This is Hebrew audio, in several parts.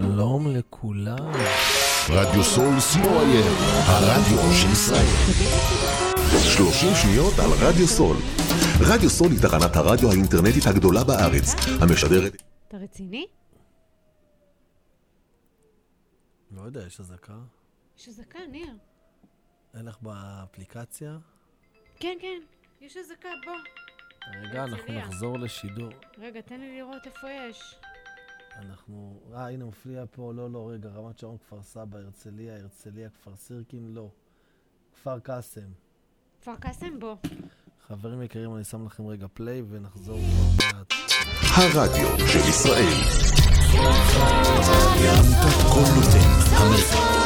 שלום לכולם. רדיו סול co.il, הרדיו של ישראל. 30 שניות על רדיו סול. רדיו סול היא תחנת הרדיו האינטרנטית הגדולה בארץ, המשדרת... אתה רציני? לא יודע, יש אזעקה? יש אזעקה, ניר. אין לך באפליקציה? כן, כן, יש אזעקה, בוא. רגע, אנחנו. נחזור לשידור. רגע, תן לי לראות איפה יש. אנחנו... אה, הנה מופיע פה, לא, לא, רגע, רמת שרון, כפר סבא, הרצליה, הרצליה, כפר סירקין, לא. כפר קאסם. כפר קאסם, בוא. חברים יקרים, אני שם לכם רגע פליי ונחזור כבר מעט. הרדיו של ישראל. כל נותן, המלך.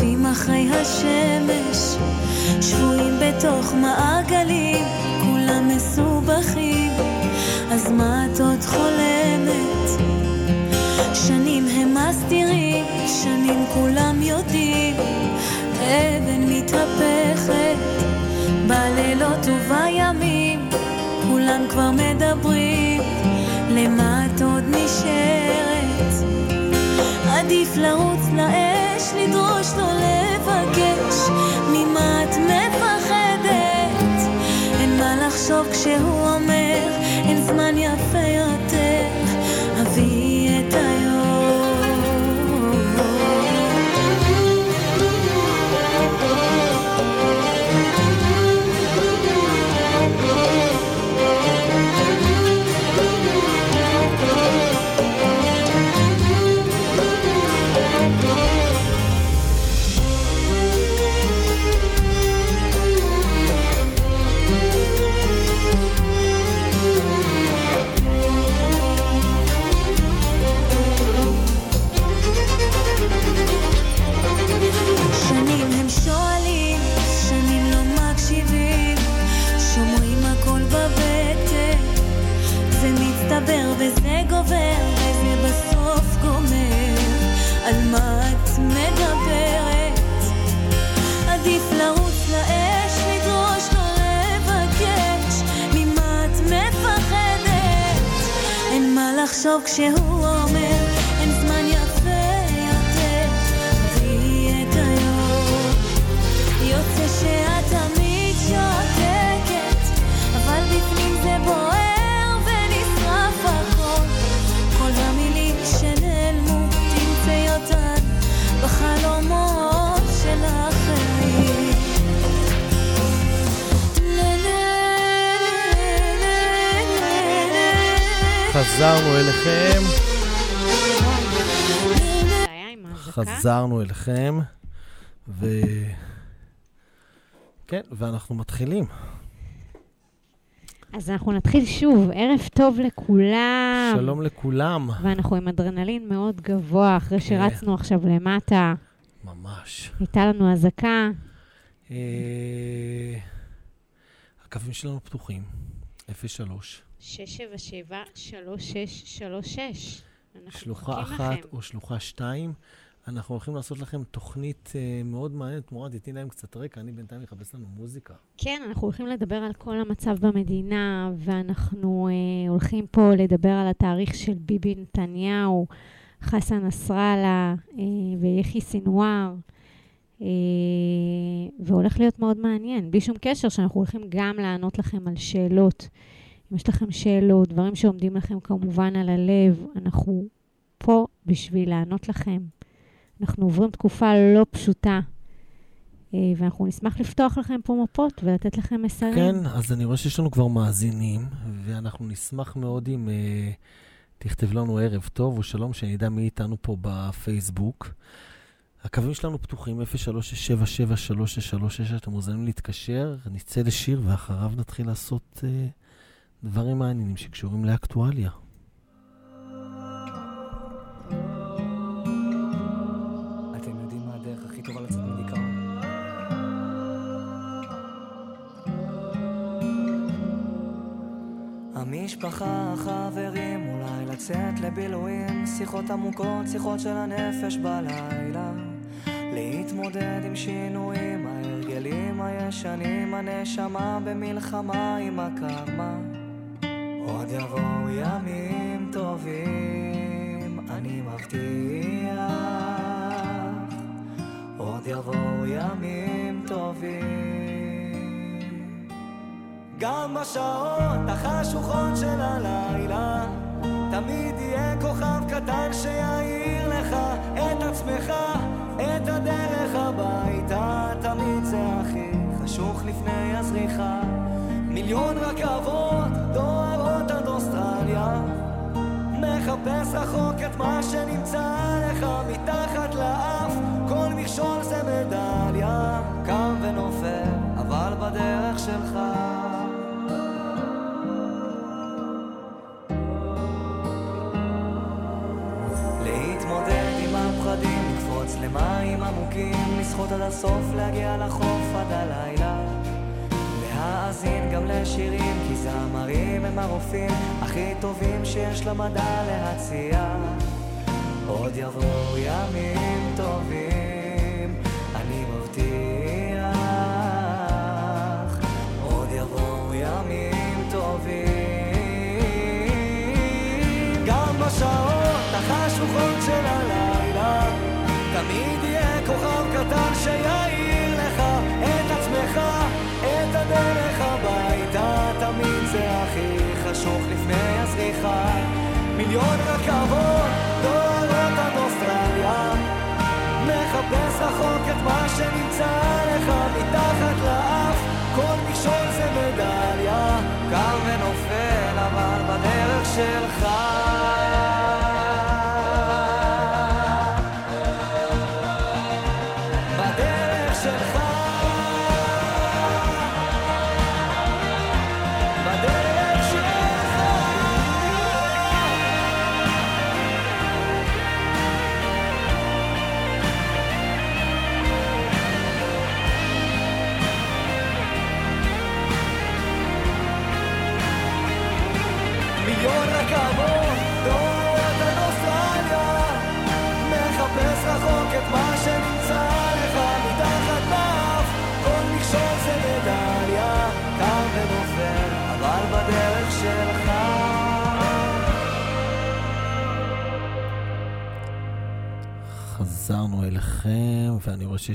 רודפים אחרי השמש, שבויים בתוך מעגלים, כולם מסובכים, אז מה את עוד חולמת? שנים הם מסתירים, שנים כולם יודעים, אבן מתהפכת, בלילות ובימים, כולם כבר מדברים, למה את עוד נשארת? עדיף לרוץ לאש, לדרוש לא לבקש, ממה את מפחדת? אין מה לחשוב כשהוא אומר, אין זמן יפה יותר, אין מה לחשוב כשהוא אומר, חזרנו אליכם? חזרנו אליכם, ו... כן, ואנחנו מתחילים. אז אנחנו נתחיל שוב. ערב טוב לכולם. שלום לכולם. ואנחנו עם אדרנלין מאוד גבוה, אחרי שרצנו עכשיו למטה. ממש. הייתה לנו אזעקה. אה, הקווים שלנו פתוחים, 03. 677-3636. אנחנו שלוחה אחת לכם. או שלוחה שתיים. אנחנו הולכים לעשות לכם תוכנית אה, מאוד מעניינת. מורד, תתני להם קצת רקע, אני בינתיים אחפש לנו מוזיקה. כן, אנחנו הולכים לדבר על כל המצב במדינה, ואנחנו אה, הולכים פה לדבר על התאריך של ביבי נתניהו, חסן נסראללה אה, ויחי סינואר, והולך להיות מאוד מעניין, בלי שום קשר שאנחנו הולכים גם לענות לכם על שאלות. אם יש לכם שאלות, דברים שעומדים לכם כמובן על הלב, אנחנו פה בשביל לענות לכם. אנחנו עוברים תקופה לא פשוטה. אה, ואנחנו נשמח לפתוח לכם פה מפות ולתת לכם מסרים. כן, אז אני רואה שיש לנו כבר מאזינים, ואנחנו נשמח מאוד אם uh, תכתב לנו ערב טוב ושלום, שנדע מי איתנו פה בפייסבוק. הקווים שלנו פתוחים, 0367736636, אתם מוזמנים להתקשר, נצא לשיר ואחריו נתחיל לעשות אה, דברים מעניינים שקשורים לאקטואליה. המשפחה, החברים, אולי לצאת לבילויים, שיחות עמוקות, שיחות של הנפש בלילה. להתמודד עם שינויים, ההרגלים הישנים, הנשמה במלחמה עם הקרמה. עוד יבואו ימים טובים, אני מבטיח. עוד יבואו ימים טובים. גם בשעות החשוכות של הלילה, תמיד יהיה כוכב קטן שיעיר לך את עצמך, את הדרך הביתה. תמיד זה הכי חשוך לפני הזריחה. מיליון רכבות אוסטרליה. מחפש רחוק את מה שנמצא לך מתחת לאף. כל מכשול זה מדליה קם ונופל אבל בדרך שלך. להתמודד עם הפחדים לקפוץ למים עמוקים לשחות עד הסוף להגיע לחוף עד הלילה. להאזין גם לשירים, כי זמרים הם הרופאים הכי טובים שיש למדע להציע. עוד יבואו ימים טובים, אני מבטיח. עוד יבואו ימים טובים. גם בשעות החשוכות של הלילה, תמיד יהיה כוכב קטן שיעיר לך את עצמך. את הדרך הביתה, תמיד זה הכי חשוך לפני הזריחה. מיליון רכבות דוהרות עד אוסטרליה, מחפש רחוק את מה שנמצא לך מתחת לאף, כל מכשול זה מדליה, קם ונופל אבל בדרך שלך.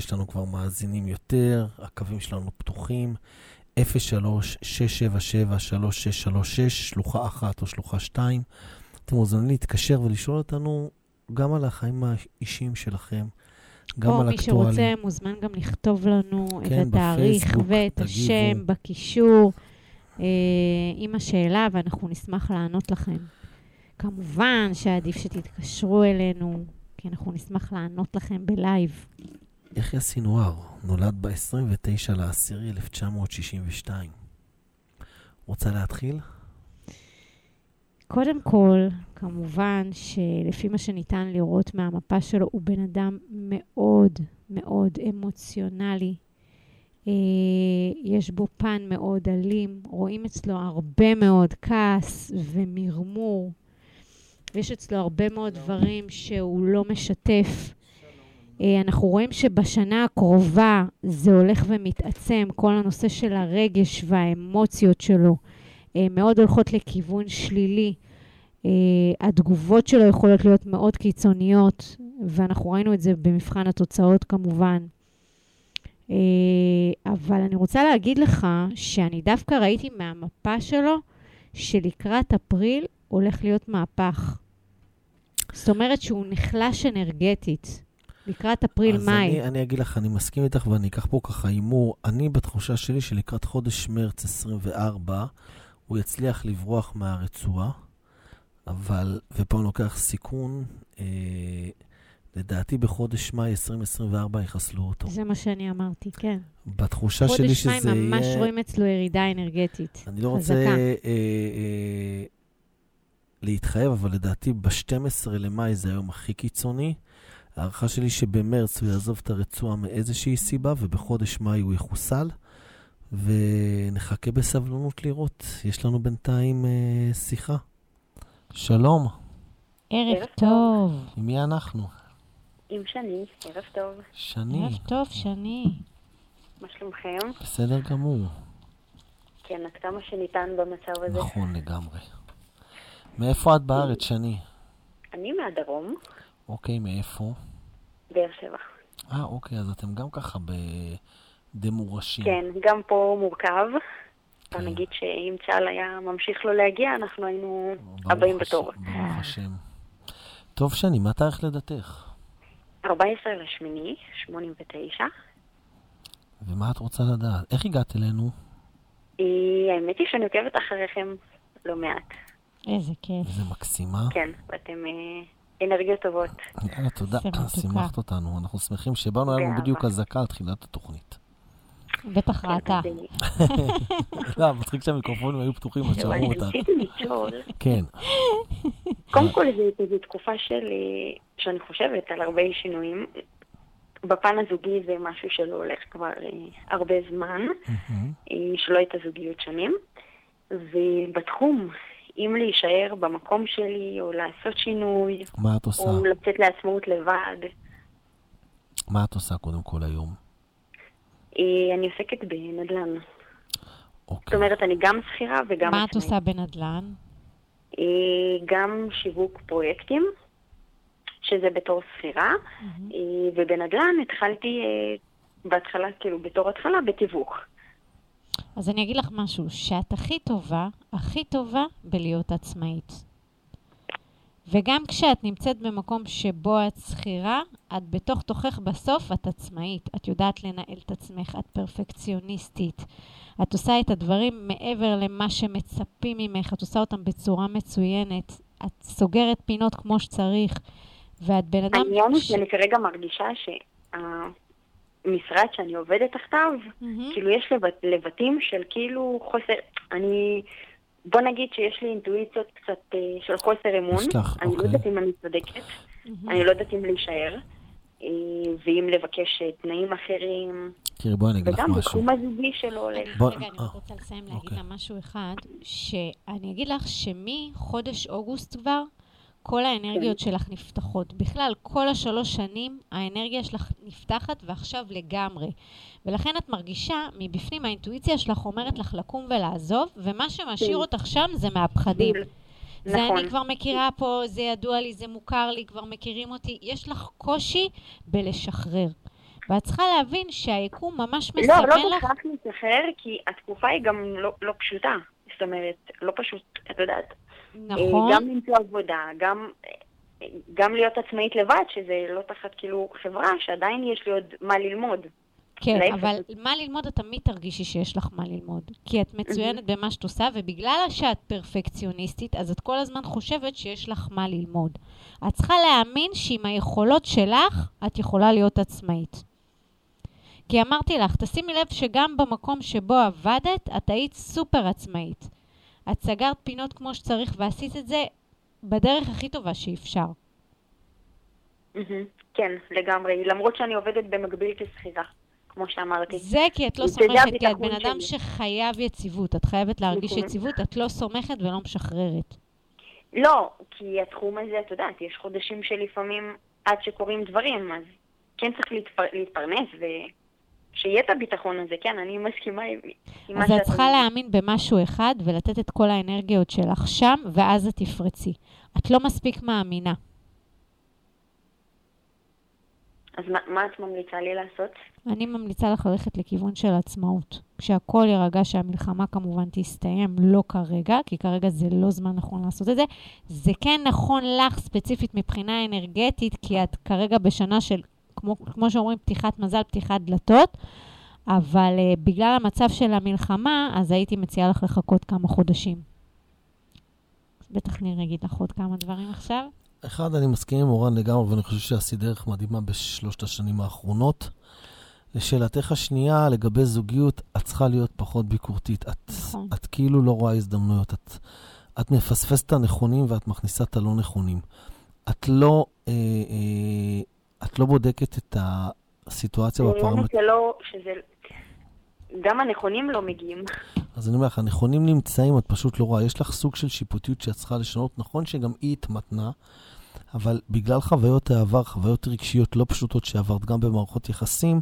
שיש לנו כבר מאזינים יותר, הקווים שלנו פתוחים, 03-677-3636, שלוחה אחת או שלוחה שתיים. אתם מוזמנים להתקשר ולשאול אותנו גם על החיים האישיים שלכם, גם או על מי שרוצה. מוזמן גם לכתוב לנו כן, את התאריך בפייסבוק, ואת תגיבו. השם בקישור אה, עם השאלה, ואנחנו נשמח לענות לכם. כמובן שעדיף שתתקשרו אלינו, כי אנחנו נשמח לענות לכם בלייב. יחיא סינואר נולד ב-29 לאסירי 1962. רוצה להתחיל? קודם כל, כמובן שלפי מה שניתן לראות מהמפה שלו, הוא בן אדם מאוד מאוד אמוציונלי. אה, יש בו פן מאוד אלים, רואים אצלו הרבה מאוד כעס ומרמור. יש אצלו הרבה מאוד דברים שהוא לא משתף. אה, אנחנו רואים שבשנה הקרובה זה הולך ומתעצם, כל הנושא של הרגש והאמוציות שלו. אה, מאוד הולכות לכיוון שלילי. אה, התגובות שלו יכולות להיות מאוד קיצוניות, ואנחנו ראינו את זה במבחן התוצאות כמובן. אבל אני רוצה להגיד לך שאני דווקא ראיתי מהמפה שלו שלקראת אפריל הולך להיות מהפך. זאת אומרת שהוא נחלש אנרגטית. לקראת אז אפריל-מאי. אני, אני אגיד לך, אני מסכים איתך ואני אקח פה ככה הימור. אני בתחושה שלי שלקראת חודש מרץ 24, הוא יצליח לברוח מהרצועה, אבל, ופה אני לוקח סיכון, אה, לדעתי בחודש מאי 2024 יחסלו אותו. זה מה שאני אמרתי, כן. בתחושה שלי חודש שזה מאי יהיה... ממש רואים אצלו ירידה אנרגטית. אני לא רוצה חזקה. אה, אה, להתחייב, אבל לדעתי ב-12 למאי זה היום הכי קיצוני. ההערכה שלי שבמרץ הוא יעזוב את הרצועה מאיזושהי סיבה, ובחודש מאי הוא יחוסל, ונחכה בסבלנות לראות. יש לנו בינתיים אה, שיחה. שלום, ערב טוב. עם מי אנחנו? עם שני, ערב טוב, שני, ערב טוב, שני. מה שלומכם? בסדר גמור. כן, עד כמה שניתן במצב הזה. נכון לגמרי. מאיפה את בארץ, שני? אני מהדרום, אוקיי, מאיפה? באר שבע. אה, אוקיי, אז אתם גם ככה די מורשים. כן, גם פה מורכב. כן. בוא נגיד שאם צה"ל היה ממשיך לא להגיע, אנחנו היינו הבאים בתור. ברוך השם. טוב, שני, מה תאריך לידתך? 14 לשמיני, 89. ומה את רוצה לדעת? איך הגעת אלינו? אה, האמת היא שאני עוקבת אחריכם לא מעט. איזה כיף. איזה מקסימה. כן, ואתם אה, אנרגיות טובות. יאללה, תודה. מתוקה. שימחת אותנו. אנחנו שמחים שבאנו, היה לנו. בדיוק אזעקה על תחילת התוכנית. בטח ראתה. אז, אה, לא, מצחיק שהמיקרופונים היו פתוחים, אז שמעו אותך. רציתי לשאול, כן. קודם כל זו- זו תקופה של, אה, שאני חושבת על הרבה שינויים. בפן הזוגי זה משהו שלא הולך כבר אה, הרבה זמן. אה, שלא הייתה זוגיות שנים. ובתחום, אם להישאר במקום שלי, או לעשות שינוי, מה את עושה? או לצאת לעצמאות לבד, מה את עושה קודם כל היום? אה, אני עוסקת בנדל"ן. זאת אוקיי. אומרת, אני גם שכירה וגם מה את עצמאית. עושה בנדל"ן? אה, גם שיווק פרויקטים, שזה בתור שכירה, אה, ובנדל"ן התחלתי בהתחלה, כאילו בתור התחלה, בתיווך. אז אני אגיד לך משהו, שאת הכי טובה, הכי טובה בלהיות עצמאית. וגם כשאת נמצאת במקום שבו את שכירה, את בתוך תוכך בסוף את עצמאית. את יודעת לנהל את עצמך, את פרפקציוניסטית. את עושה את הדברים מעבר למה שמצפים ממך, את עושה אותם בצורה מצוינת. את סוגרת פינות כמו שצריך, ואת בן אדם... העניין הוא ש- שאני כרגע מרגישה שהמשרד שאני עובדת תחתיו, מהמם. כאילו יש לבט, לבטים של כאילו חוסר, אני, בוא נגיד שיש לי אינטואיציות קצת אה, של חוסר אמון, יש לך, אני לא אוקיי. יודעת אם אני צודקת, מהמם. אני לא יודעת אם להישאר, אה, ואם לבקש אה, תנאים אחרים, תראי, בואי אני אגיד לך וגם משהו. בתחום הזוגי שלא הולך. בוא- רגע, אני אה, רוצה לסיים להגיד אוקיי. לה משהו אחד, שאני אגיד לך שמחודש אוגוסט כבר, כל האנרגיות שלך נפתחות. בכלל, כל השלוש שנים האנרגיה שלך נפתחת ועכשיו לגמרי. ולכן את מרגישה, מבפנים האינטואיציה שלך אומרת לך לקום ולעזוב, ומה שמשאיר כן. אותך שם זה מהפחדים. זה נכון. אני כבר מכירה פה, זה ידוע לי, זה מוכר לי, כבר מכירים אותי. יש לך קושי בלשחרר. ואת צריכה להבין שהיקום ממש לא, מסמן לא לך... בהכרח לשחרר, כי התקופה היא גם לא, לא פשוטה. זאת אומרת, לא פשוט, את יודעת. נכון. אה, גם למצוא עבודה, גם, גם להיות עצמאית לבד, שזה לא תחת כאילו חברה, שעדיין יש לי עוד מה ללמוד. כן, להפך. אבל מה ללמוד, את תמיד תרגישי שיש לך מה ללמוד. כי את מצוינת במה שאת עושה, ובגלל שאת פרפקציוניסטית, אז את כל הזמן חושבת שיש לך מה ללמוד. את צריכה להאמין שעם היכולות שלך, את יכולה להיות עצמאית. כי אמרתי לך, תשימי לב שגם במקום שבו עבדת, את היית סופר עצמאית. את סגרת פינות כמו שצריך ועשית את זה בדרך הכי טובה שאפשר. כן, לגמרי. למרות שאני עובדת במקביל כשכירה, כמו שאמרתי. זה כי את לא סומכת, כי את בן אדם. שחייב יציבות. את חייבת להרגיש נכון. יציבות, את לא סומכת ולא משחררת. לא, כי התחום הזה, את יודעת, יש חודשים שלפעמים עד שקורים דברים, אז כן צריך להתפר... להתפרנס ושיהיה את הביטחון הזה, כן, אני מסכימה עם, עם מה אז את שאת צריכה אומרת. להאמין במשהו אחד ולתת את כל האנרגיות שלך שם, ואז את תפרצי. את לא מספיק מאמינה. אז מה, מה את ממליצה לי לעשות? אני ממליצה לך ללכת לכיוון של עצמאות. כשהכול יירגע, שהמלחמה כמובן תסתיים, לא כרגע, כי כרגע זה לא זמן נכון לעשות את זה. זה כן נכון לך ספציפית מבחינה אנרגטית, כי את כרגע בשנה של, כמו, כמו שאומרים, פתיחת מזל, פתיחת דלתות, אבל uh, בגלל המצב של המלחמה, אז הייתי מציעה לך לחכות כמה חודשים. בטח ניר יגיד לך עוד כמה דברים עכשיו. אחד, אני מסכים עם אורן לגמרי, ואני חושב שעשית דרך מדהימה בשלושת השנים האחרונות. לשאלתך השנייה, לגבי זוגיות, את צריכה להיות פחות ביקורתית. את, נכון. את כאילו לא רואה הזדמנויות. את, את מפספסת את הנכונים ואת מכניסה את הלא נכונים. את לא, אה, אה, את לא בודקת את הסיטואציה העניין הוא בפרמט... שלא, שזה... גם הנכונים לא מגיעים. אז אני אומר לך, הנכונים נמצאים, את פשוט לא רואה. יש לך סוג של שיפוטיות שאת צריכה לשנות. נכון שגם היא התמתנה, אבל בגלל חוויות העבר, חוויות רגשיות לא פשוטות שעברת גם במערכות יחסים,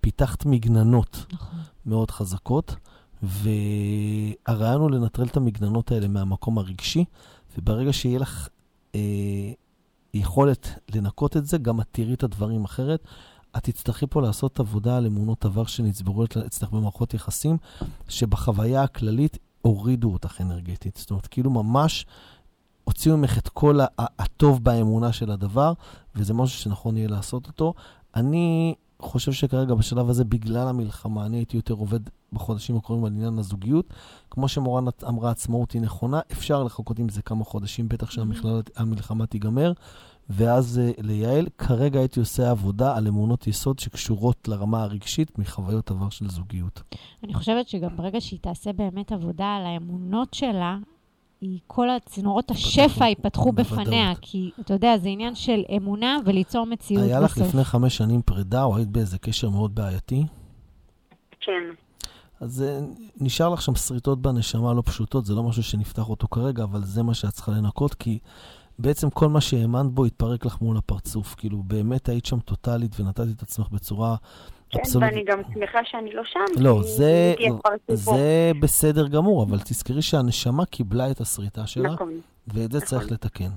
פיתחת מגננות נכון. מאוד חזקות, והרעיון הוא לנטרל את המגננות האלה מהמקום הרגשי, וברגע שיהיה לך אה, יכולת לנקות את זה, גם את תראי את הדברים אחרת. את תצטרכי פה לעשות עבודה על אמונות עבר שנצברו אצלך במערכות יחסים, שבחוויה הכללית הורידו אותך אנרגטית. זאת אומרת, כאילו ממש הוציאו ממך את כל הטוב באמונה של הדבר, וזה משהו שנכון יהיה לעשות אותו. אני חושב שכרגע בשלב הזה, בגלל המלחמה, אני הייתי יותר עובד בחודשים הקרובים על עניין הזוגיות. כמו שמורן אמרה, עצמאות היא נכונה, אפשר לחכות עם זה כמה חודשים, בטח שהמלחמה תיגמר. ואז uh, ליעל, כרגע הייתי עושה עבודה על אמונות יסוד שקשורות לרמה הרגשית מחוויות עבר של זוגיות. אני חושבת שגם ברגע שהיא תעשה באמת עבודה על האמונות שלה, היא, כל הצינורות השפע ייפתחו. בפניה, כי אתה יודע, זה עניין של אמונה וליצור מציאות היה לך בסוף. לפני חמש שנים פרידה, או היית באיזה קשר מאוד בעייתי? כן. אז uh, נשאר לך שם שריטות בנשמה לא פשוטות, זה לא משהו שנפתח אותו כרגע, אבל זה מה שאת צריכה לנקות, כי בעצם כל מה שהאמנת בו התפרק לך מול הפרצוף. כאילו, באמת היית שם טוטאלית ונתת את עצמך בצורה כן, אבסולוטית. ואני גם שמחה שאני לא שם. לא, זה. זה בסדר גמור, אבל תזכרי שהנשמה קיבלה את השריטה שלה, נכון, ואת זה צריך נכון. לתקן.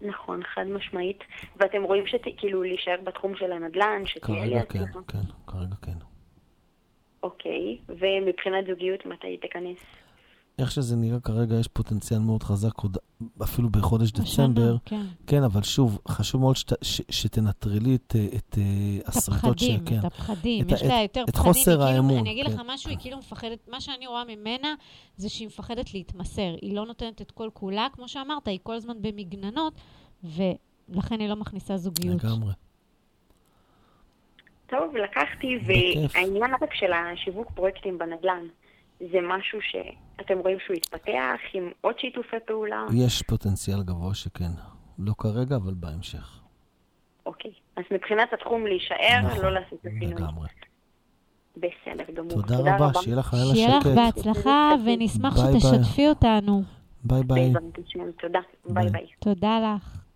נכון, חד משמעית. ואתם רואים שכאילו להישאר בתחום של הנדל"ן, שתהיה לי כן. כן, כרגע כן. אוקיי, ומבחינת זוגיות, מתי תיכנס? איך שזה נראה כרגע, יש פוטנציאל מאוד חזק, עוד אפילו בחודש דצמבר. כן. כן, אבל שוב, חשוב מאוד שת, ש, שתנטרלי את, אה, את אה, את השריטות ש... הפחדים, כן. את הפחדים. את יש ה- לה יותר את פחדים. חוסר היא כאילו- האמון, אני אגיד לך כן. משהו, היא כאילו מפחדת, מה שאני רואה ממנה זה שהיא מפחדת להתמסר. היא לא נותנת את כל כולה, כמו שאמרת, היא כל הזמן במגננות, ולכן היא לא מכניסה זוגיות. לגמרי. טוב, לקחתי. והעניין רק של השיווק פרויקטים בנדל"ן, זה משהו שאתם רואים שהוא התפתח עם עוד שיתופי פעולה? יש פוטנציאל גבוה שכן. לא כרגע, אבל בהמשך. אוקיי. אז מבחינת התחום להישאר, נכון, לא לעשות את השינוי. לגמרי. בסדר גמור. תודה רבה, שיהיה לך לילה שיהיה לך שקט. בהצלחה, ונשמח ביי, ביי. שתשתפי אותנו. ביי ביי. תודה. ביי. ביי ביי. תודה לך.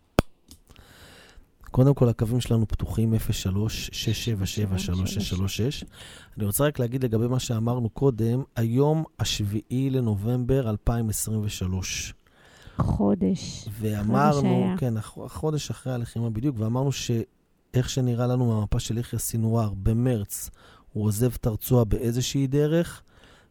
קודם כל, הקווים שלנו פתוחים 03-677-3636. אני רוצה רק להגיד לגבי מה שאמרנו קודם, היום השביעי לנובמבר 2023. חודש. ואמרנו, שהיה. כן, החודש אחרי הלחימה בדיוק, ואמרנו שאיך שנראה לנו מהמפה של יחיא סינואר, במרץ הוא עוזב את הרצועה באיזושהי דרך,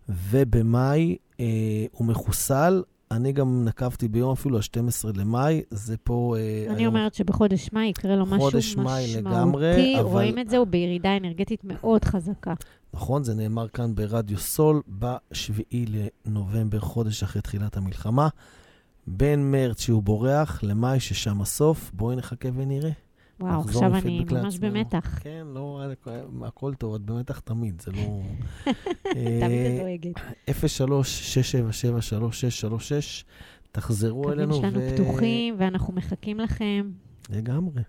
ובמאי אה, הוא מחוסל. אני גם נקבתי ביום אפילו ה-12 למאי, זה פה... אה, אני היום- אומרת שבחודש מאי יקרה לו משהו מאי לגמרי, משמעותי. אבל- רואים את זה, הוא בירידה אנרגטית מאוד חזקה. נכון, זה נאמר כאן ברדיו סול ב-7 לנובמבר, חודש אחרי תחילת המלחמה. בין מרץ שהוא בורח למאי ששם הסוף, בואי נחכה ונראה. וואו, עכשיו אני ממש לעצמנו. במתח. כן, לא, הכל טוב, את במתח תמיד, זה לא... תמיד את דואגת. 03-677-3636, תחזרו הקווים אלינו שלנו פתוחים, ואנחנו מחכים לכם. לגמרי.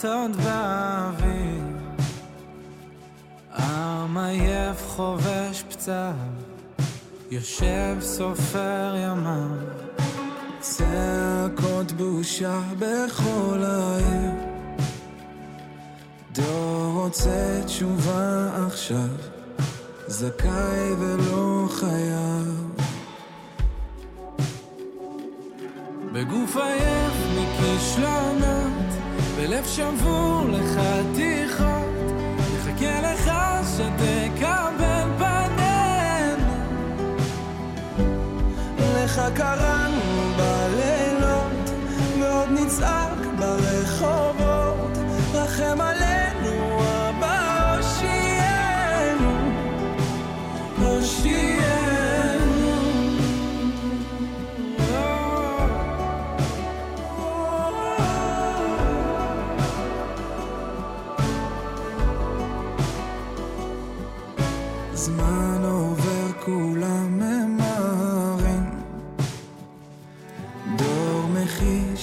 הקרבות עוד באוויר. עם עייף חובש פצעיו יושב סופר ימיו. צעקות בושה בכל העיר. דור רוצה תשובה עכשיו. זכאי ולא בלב שבור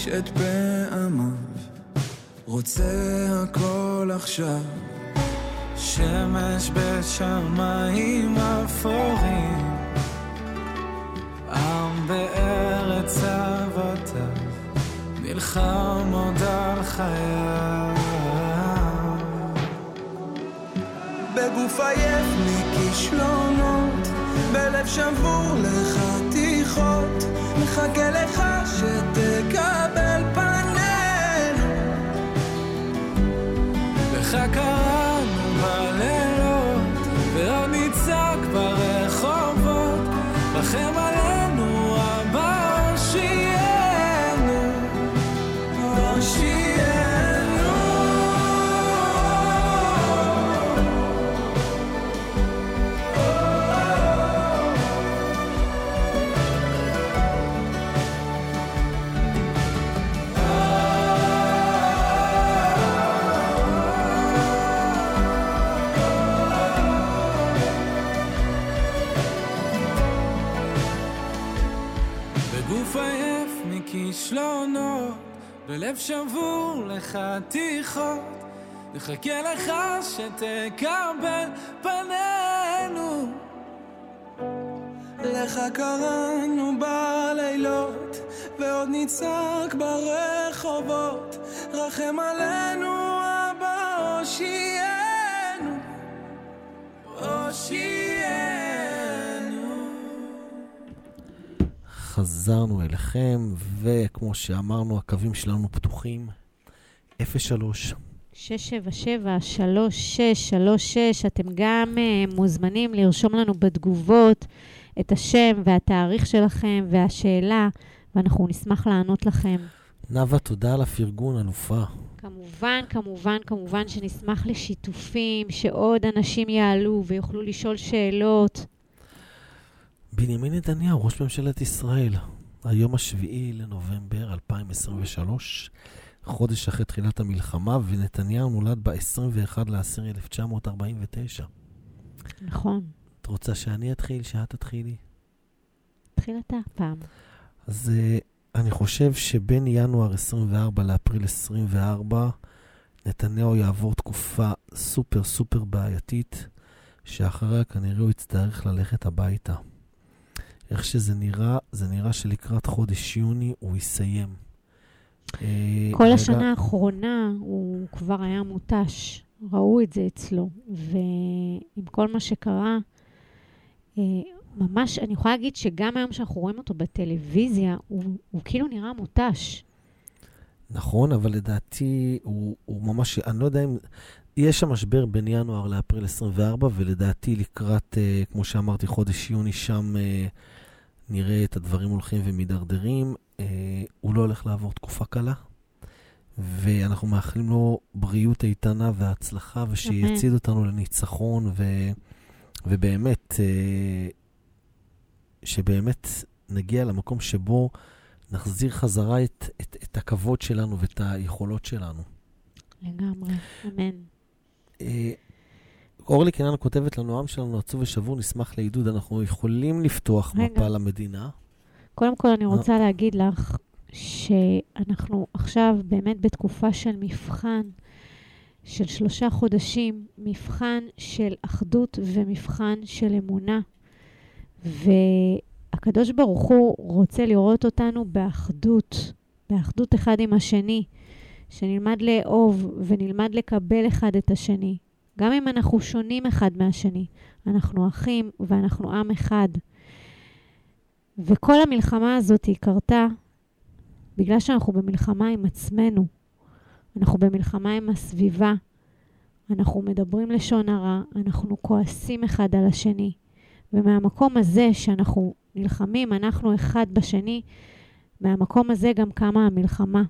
את פעמיו רוצה הכל עכשיו. שמש בשמיים אפורים. עם בארץ אבותיו. נלחם עוד על חייו. בגוף עייף מכישלונות, בלב שבור לחתיכות, מחכה לך שתקבל לך בלב שבור לחתיכות, נחכה לך שתקבל פנינו. לך קראנו בלילות, ועוד נצעק ברחובות, רחם עלינו אבא הושיענו, הושיענו. חזרנו אליכם, וכמו שאמרנו, הקווים שלנו פתוחים. 03 677-3636, אתם גם uh, מוזמנים לרשום לנו בתגובות את השם והתאריך שלכם והשאלה, ואנחנו נשמח לענות לכם. נאוה, תודה על הפרגון, אלופה. כמובן, כמובן, כמובן שנשמח לשיתופים, שעוד אנשים יעלו ויוכלו לשאול שאלות. בנימין נתניהו, ראש ממשלת ישראל, היום השביעי לנובמבר 2023, חודש אחרי תחילת המלחמה, ונתניהו נולד ב-21 לאוקטובר 1949. נכון. את רוצה שאני אתחיל, שאת תתחילי? תתחיל אתה פעם. אז uh, אני חושב שבין ינואר 24 לאפריל 24, נתניהו יעבור תקופה סופר סופר בעייתית, שאחריה כנראה הוא יצטרך ללכת הביתה. איך שזה נראה, זה נראה שלקראת חודש יוני הוא יסיים. אה, כל רגע- השנה האחרונה הוא כבר היה מותש, ראו את זה אצלו, ועם כל מה שקרה, אה, ממש, אני יכולה להגיד שגם היום שאנחנו רואים אותו בטלוויזיה, הוא, הוא כאילו נראה מותש. נכון, אבל לדעתי הוא, הוא ממש, אני לא יודע אם... יש שם משבר בין ינואר לאפריל 24, ולדעתי לקראת, אה, כמו שאמרתי, חודש יוני, שם אה, נראה את הדברים הולכים ומידרדרים. אה, הוא לא הולך לעבור תקופה קלה, ואנחנו מאחלים לו בריאות איתנה והצלחה, ושיצעיד אותנו לניצחון, ו, ובאמת, אה, שבאמת נגיע למקום שבו נחזיר חזרה את, את, את הכבוד שלנו ואת היכולות שלנו. לגמרי, אמן. אה, אורלי קינן כותבת לנו, העם שלנו עצוב ושבור, נשמח לעידוד. אנחנו יכולים לפתוח רגע. מפה למדינה. קודם כל, אני רוצה להגיד לך שאנחנו עכשיו באמת בתקופה של מבחן של שלושה חודשים, מבחן של אחדות ומבחן של אמונה. והקדוש ברוך הוא רוצה לראות אותנו באחדות, באחדות אחד עם השני, שנלמד לאהוב ונלמד לקבל אחד את השני. גם אם אנחנו שונים אחד מהשני, אנחנו אחים ואנחנו עם אחד. וכל המלחמה הזאת היא קרתה בגלל שאנחנו במלחמה עם עצמנו, אנחנו במלחמה עם הסביבה, אנחנו מדברים לשון הרע, אנחנו כועסים אחד על השני. ומהמקום הזה שאנחנו נלחמים, אנחנו אחד בשני, מהמקום הזה גם קמה המלחמה.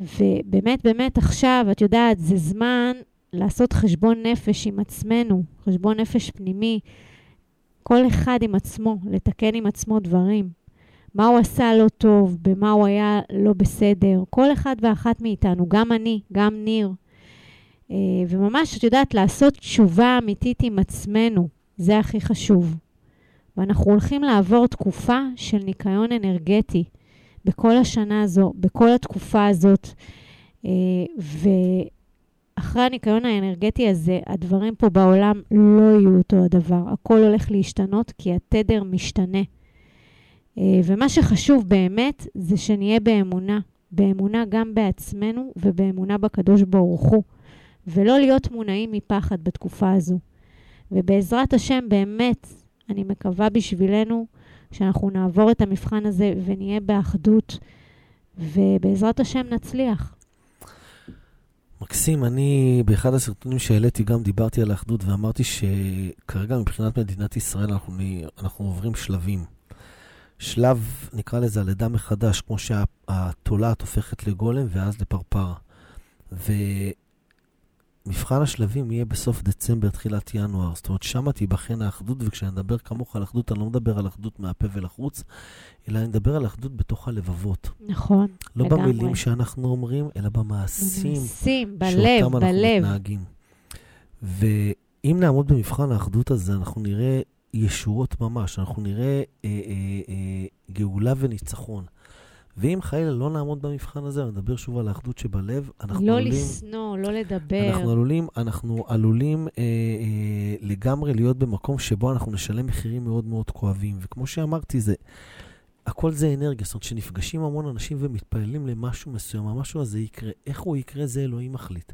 ובאמת, באמת עכשיו, את יודעת, זה זמן לעשות חשבון נפש עם עצמנו, חשבון נפש פנימי, כל אחד עם עצמו, לתקן עם עצמו דברים. מה הוא עשה לא טוב, במה הוא היה לא בסדר. כל אחד ואחת מאיתנו, גם אני, גם ניר. אה, וממש, את יודעת, לעשות תשובה אמיתית עם עצמנו, זה הכי חשוב. ואנחנו הולכים לעבור תקופה של ניקיון אנרגטי בכל השנה הזו, בכל התקופה הזאת. אה, ואחרי הניקיון האנרגטי הזה, הדברים פה בעולם לא יהיו אותו הדבר. הכל הולך להשתנות כי התדר משתנה. אה, ומה שחשוב באמת זה שנהיה באמונה, באמונה גם בעצמנו ובאמונה בקדוש ברוך הוא, ולא להיות מונעים מפחד בתקופה הזו. ובעזרת השם, באמת, אני מקווה בשבילנו שאנחנו נעבור את המבחן הזה ונהיה באחדות, ובעזרת השם נצליח. מקסים, אני באחד הסרטונים שהעליתי גם דיברתי על האחדות ואמרתי שכרגע מבחינת מדינת ישראל אנחנו, אנחנו עוברים שלבים. שלב, נקרא לזה הלידה מחדש, כמו שהתולעת הופכת לגולם ואז לפרפר. ומבחן השלבים יהיה בסוף דצמבר, תחילת ינואר. זאת אומרת, שמה תיבחן האחדות, וכשאני מדבר כמוך על אחדות, אני לא מדבר על אחדות מהפה ולחוץ, אלא אני מדבר על אחדות בתוך הלבבות. נכון, לא לגמרי. במילים שאנחנו אומרים, אלא במעשים. במעשים, בלב, שאותם אנחנו בלב. מתנהגים. ואם נעמוד במבחן האחדות הזה, אנחנו נראה ישועות ממש, אנחנו נראה אה, אה, אה, גאולה וניצחון. ואם חלילה לא נעמוד במבחן הזה, אני מדבר שוב על האחדות שבלב, אנחנו לא עלולים... לשנוא, לא לדבר. אנחנו עלולים, אנחנו עלולים אה, אה, לגמרי להיות במקום שבו אנחנו נשלם מחירים מאוד מאוד כואבים. וכמו שאמרתי, זה, הכל זה אנרגיה. זאת אומרת, כשנפגשים המון אנשים ומתפללים למשהו מסוים, המשהו הזה יקרה. איך הוא יקרה, זה אלוהים מחליט.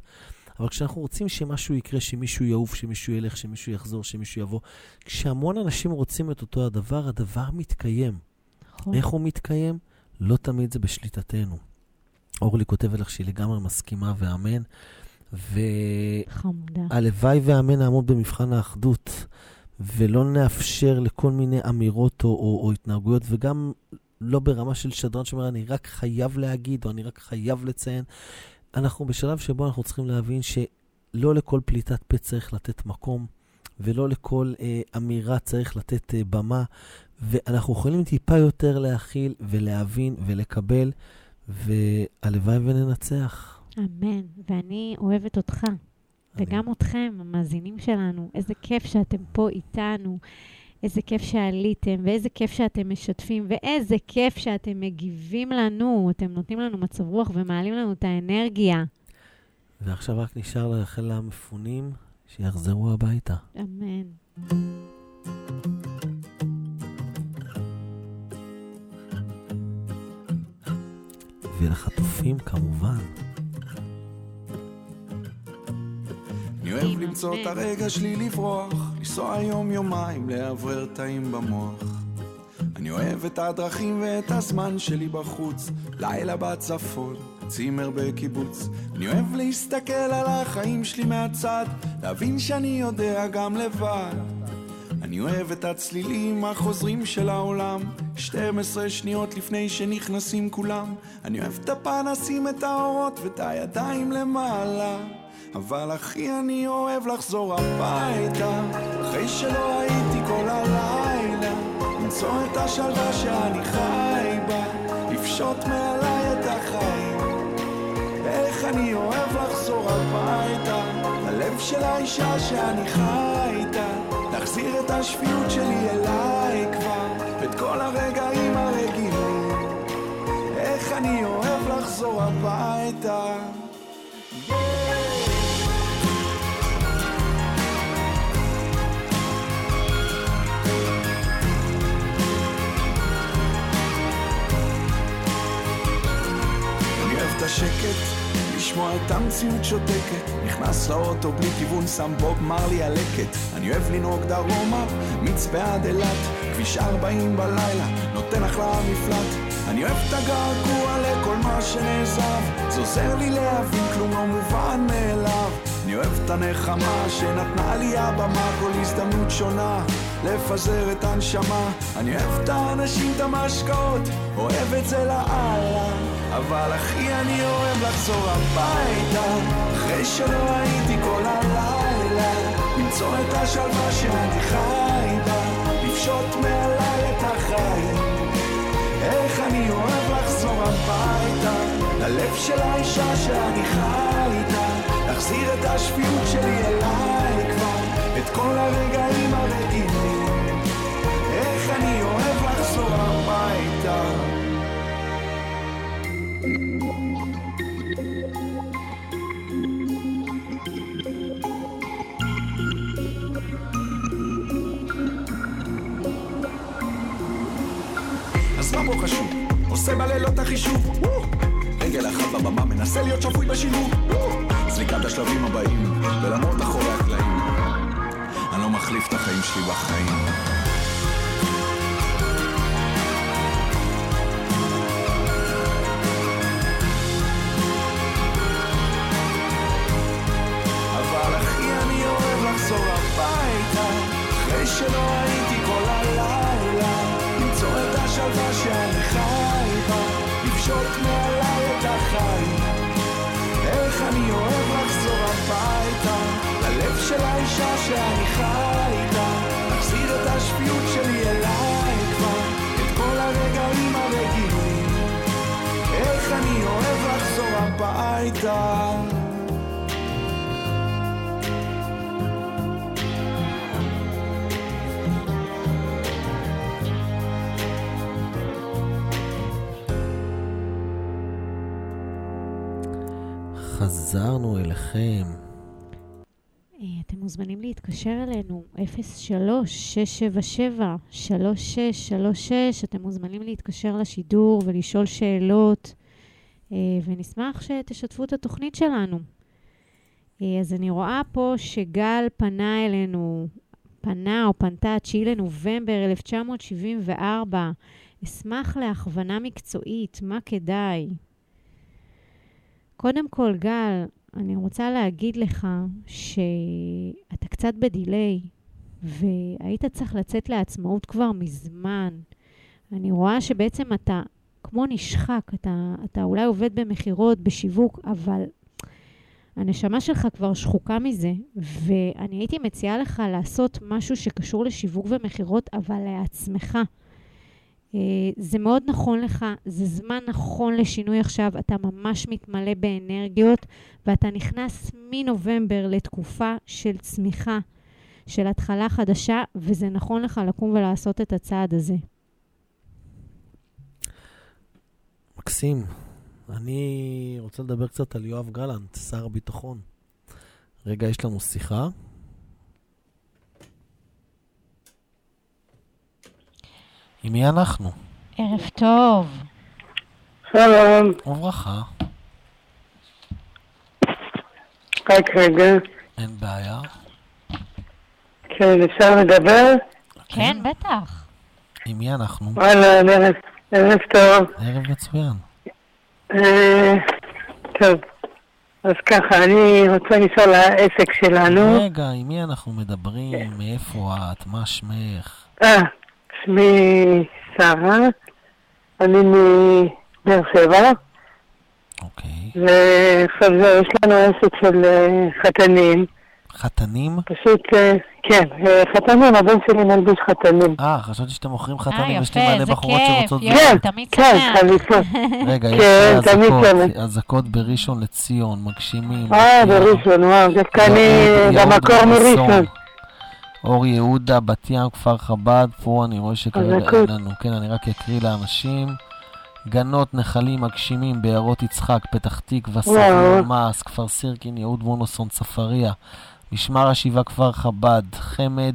אבל כשאנחנו רוצים שמשהו יקרה, שמישהו יעוף, שמישהו ילך, שמישהו יחזור, שמישהו יבוא, כשהמון אנשים רוצים את אותו הדבר, הדבר מתקיים. נכון. איך הוא מתקיים? לא תמיד זה בשליטתנו. אורלי כותבת לך שהיא לגמרי מסכימה ואמן. חמודה. והלוואי ואמן נעמוד במבחן האחדות, ולא נאפשר לכל מיני אמירות או, או, או התנהגויות, וגם לא ברמה של שדרן שאומר, אני רק חייב להגיד, או אני רק חייב לציין. אנחנו בשלב שבו אנחנו צריכים להבין שלא לכל פליטת פה צריך לתת מקום, ולא לכל אה, אמירה צריך לתת אה, במה, ואנחנו יכולים טיפה יותר להכיל ולהבין ולקבל, והלוואי וננצח. אמן. ואני אוהבת אותך, וגם אתכם, המאזינים שלנו. איזה כיף שאתם פה איתנו. איזה כיף שעליתם, ואיזה כיף שאתם משתפים, ואיזה כיף שאתם מגיבים לנו. אתם נותנים לנו מצב רוח ומעלים לנו את האנרגיה. ועכשיו רק נשאר לאחל למפונים שיחזרו הביתה. אמן. ולחטופים כמובן. אני אוהב למצוא את הרגע שלי לברוח, לנסוע יום יומיים, לאוורר טעים במוח. אני אוהב את הדרכים ואת הזמן שלי בחוץ, לילה בצפון, צימר בקיבוץ. אני אוהב להסתכל על החיים שלי מהצד, להבין שאני יודע גם לבד. אני אוהב את הצלילים החוזרים של העולם. 12 שניות לפני שנכנסים כולם. אני אוהב את הפנסים, את האורות ואת הידיים למעלה. אבל הכי אני אוהב לחזור הביתה. אחרי שלא הייתי כל הלילה למצוא את השלווה שאני חי בה. לפשוט מעליי את החיים. איך אני אוהב לחזור הביתה. הלב של האישה שאני חי איתה להחזיר את השפיות שלי אליי כבר את כל הרגעים הרגילים. איך אני אוהב לחזור הביתה. השקט, לשמוע את המציאות שותקת נכנס לאוטו בלי כיוון, שם בוב מרלי על לקט אני אוהב לנהוג דרומה, מצפה עד אילת. כביש 40 בלילה, נותן אחלה מפלט אני אוהב את הגעגוע לכל מה שנעזב. זה עוזר לי להבין כלום לא מובן מאליו. אני אוהב את הנחמה שנתנה לי הבמה כל הזדמנות שונה לפזר את הנשמה. אני אוהב את האנשים, את המשקאות, אוהב את זה לאללה אבל אחי אני אוהב לחזור הביתה. אחרי שלא הייתי כל הלילה למצוא את השלווה שאני חי בה לפשוט מעליי את החיים. איך אני אוהב לחזור הביתה ללב של האישה שאני חי איתה להחזיר את השפיות שלי אליי כבר את כל הרגעים עושה בלילות החישוב! רגל אחת בבמה, מנסה להיות שפוי בשילוב! זריקת השלבים הבאים, ולמרות אחורי הקלעים אני לא מחליף את החיים שלי בחיים לפשוט מעליי את החיים איך אני אוהב לחזור הביתה ללב של האישה שאני חי איתה. להחזיר את השפיות שלי אליי כבר את כל הרגעים הרגילים. איך אני אוהב לחזור הביתה חזרנו אליכם. אה, אתם מוזמנים להתקשר אלינו, 03-677-3636, אתם מוזמנים להתקשר לשידור ולשאול שאלות, אה, ונשמח שתשתפו את התוכנית שלנו. אה, אז אני רואה פה שגל פנה אלינו, פנה או פנתה 9 לנובמבר 1974, אשמח להכוונה מקצועית, מה כדאי? קודם כל, גל, אני רוצה להגיד לך שאתה קצת בדיליי, והיית צריך לצאת לעצמאות כבר מזמן. אני רואה שבעצם אתה כמו נשחק, אתה, אתה אולי עובד במכירות, בשיווק, אבל הנשמה שלך כבר שחוקה מזה, ואני הייתי מציעה לך לעשות משהו שקשור לשיווק ומכירות, אבל לעצמך. אה, זה מאוד נכון לך, זה זמן נכון לשינוי עכשיו, אתה ממש מתמלא באנרגיות, ואתה נכנס מנובמבר לתקופה של צמיחה, של התחלה חדשה, וזה נכון לך לקום ולעשות את הצעד הזה. מקסים. אני רוצה לדבר קצת על יואב גלנט, שר הביטחון. רגע, יש לנו שיחה. עם מי אנחנו? ערב טוב. שלום, וברכה, רק רגע. אין בעיה. כן, אפשר לדבר? כן, בטח. עם מי אנחנו? וואלה, ערב, ערב טוב. ערב מצוין. אה, טוב, אז ככה, אני רוצה לשאול העסק שלנו. רגע, עם מי אנחנו מדברים? מאיפה את? מה שמך? אה, שמי שרה, אני מבאר שבע, אוקיי. ועכשיו זהו, יש לנו עסק של אה, חתנים. חתנים? פשוט, אה, כן, אה, חתנים, הבן שלי מלביש חתנים. אה, חשבתי שאתם מוכרים אה, חתנים, יש לי יפה, מלא בחורות כיף, שרוצות... יופי, כן, תמיד כן, שמח. חליפות. רגע, יש כן, לי אזעקות, בראשון לציון, מגשימים. אה, בראשון, וואו, דווקא אני יהוד- יהוד במקור מראשון. אור יהודה, בת ים, כפר חב"ד, פה אני רואה שכרגע אין. לנו, כן, אני רק אקריא לאנשים. גנות, נחלים, מגשימים, בארות יצחק, פתח תקווה, מעש, כפר סירקין, יהוד מונוסון, צפריה, משמר השיבה, כפר חב"ד, חמד,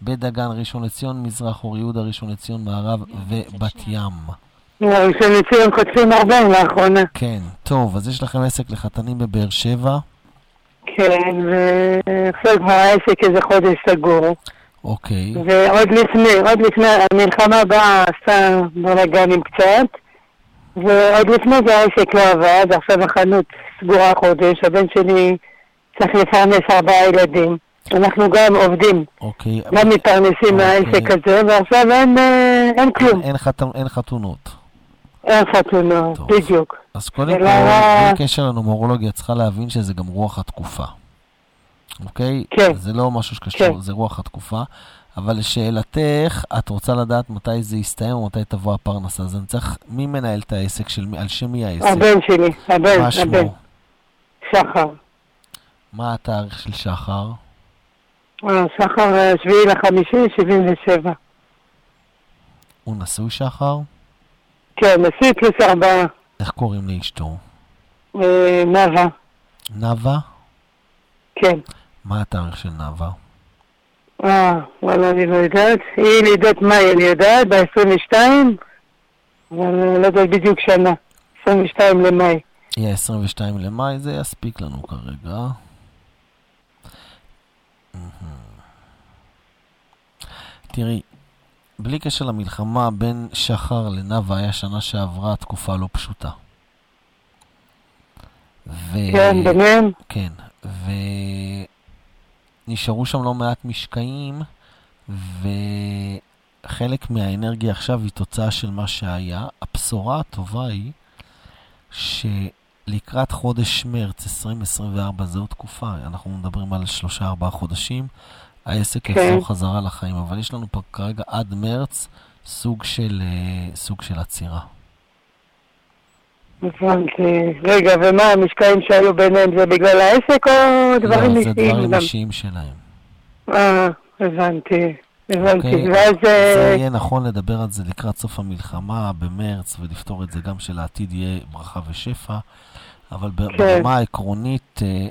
בית דגן, ראשון לציון, מזרח, אור יהודה, ראשון לציון, מערב ובת ים. ראשון לציון חוטפים הרבה לאחרונה. כן. טוב, אז יש לכם עסק לחתנים בבאר שבע. כן, ועכשיו העסק איזה חודש סגור. אוקיי. ועוד לפני, עוד לפני, המלחמה באה, עשתה בלאגנים קצת, ועוד לפני זה העסק לא עבד, עכשיו החנות סגורה חודש, הבן שלי צריך לפרנס ארבעה ילדים. אנחנו גם עובדים, אוקיי. גם מתפרנסים מהעסק הזה, ועכשיו אין, אה, אין כלום, אין, חת... אין חתונות. חתונות, טוב. בדיוק. אז קודם כל, בלי קשר לנומרולוגיה, צריכה להבין שזה גם רוח התקופה. אוקיי? כן. זה לא משהו שקשור, כן. זה רוח התקופה. אבל לשאלתך, את רוצה לדעת מתי זה יסתיים או מתי תבוא הפרנסה. אז אני צריך, מי מנהל את העסק של? על שם מי העסק? הבן שלי, הבן, מה הבן, שמו? שחר. מה התאריך של שחר? אה, שחר אה, שביעי לחמישי, שבעים ושבע. הוא נשוי שחר? כן, נשיא פלוס ארבעה, איך קוראים לאשתו? אה, נאוה, נאוה? כן. מה התאריך של נאוה? אה, וואלה, אני לא יודעת. היא לידת מאי, אני יודעת, ב-22, אבל לא יודעת בדיוק שנה. 22 למאי. יהיה 22 למאי, זה יספיק לנו כרגע. תראי, בלי קשר למלחמה בין שחר לנאוה היה שנה שעברה תקופה לא פשוטה. ו... כן, ביניהם. כן, ונשארו שם לא מעט משקעים, וחלק מהאנרגיה עכשיו היא תוצאה של מה שהיה. הבשורה הטובה היא שלקראת חודש מרץ 2024, זו תקופה, אנחנו מדברים על שלושה-ארבעה חודשים, העסק כן. יחזור חזרה לחיים, אבל יש לנו פה כרגע עד מרץ סוג של, אה, סוג של עצירה. הבנתי. רגע, ומה המשקעים שהיו ביניהם זה בגלל העסק או דברים לא, זה אישיים? דברים? אישיים שלהם. אה, הבנתי. הבנתי. אוקיי? ואז... זה אה, יהיה נכון לדבר על זה לקראת סוף המלחמה במרץ, ולפתור את זה גם שלעתיד יהיה ברכה ושפע, אבל כן. ברמה העקרונית, אה,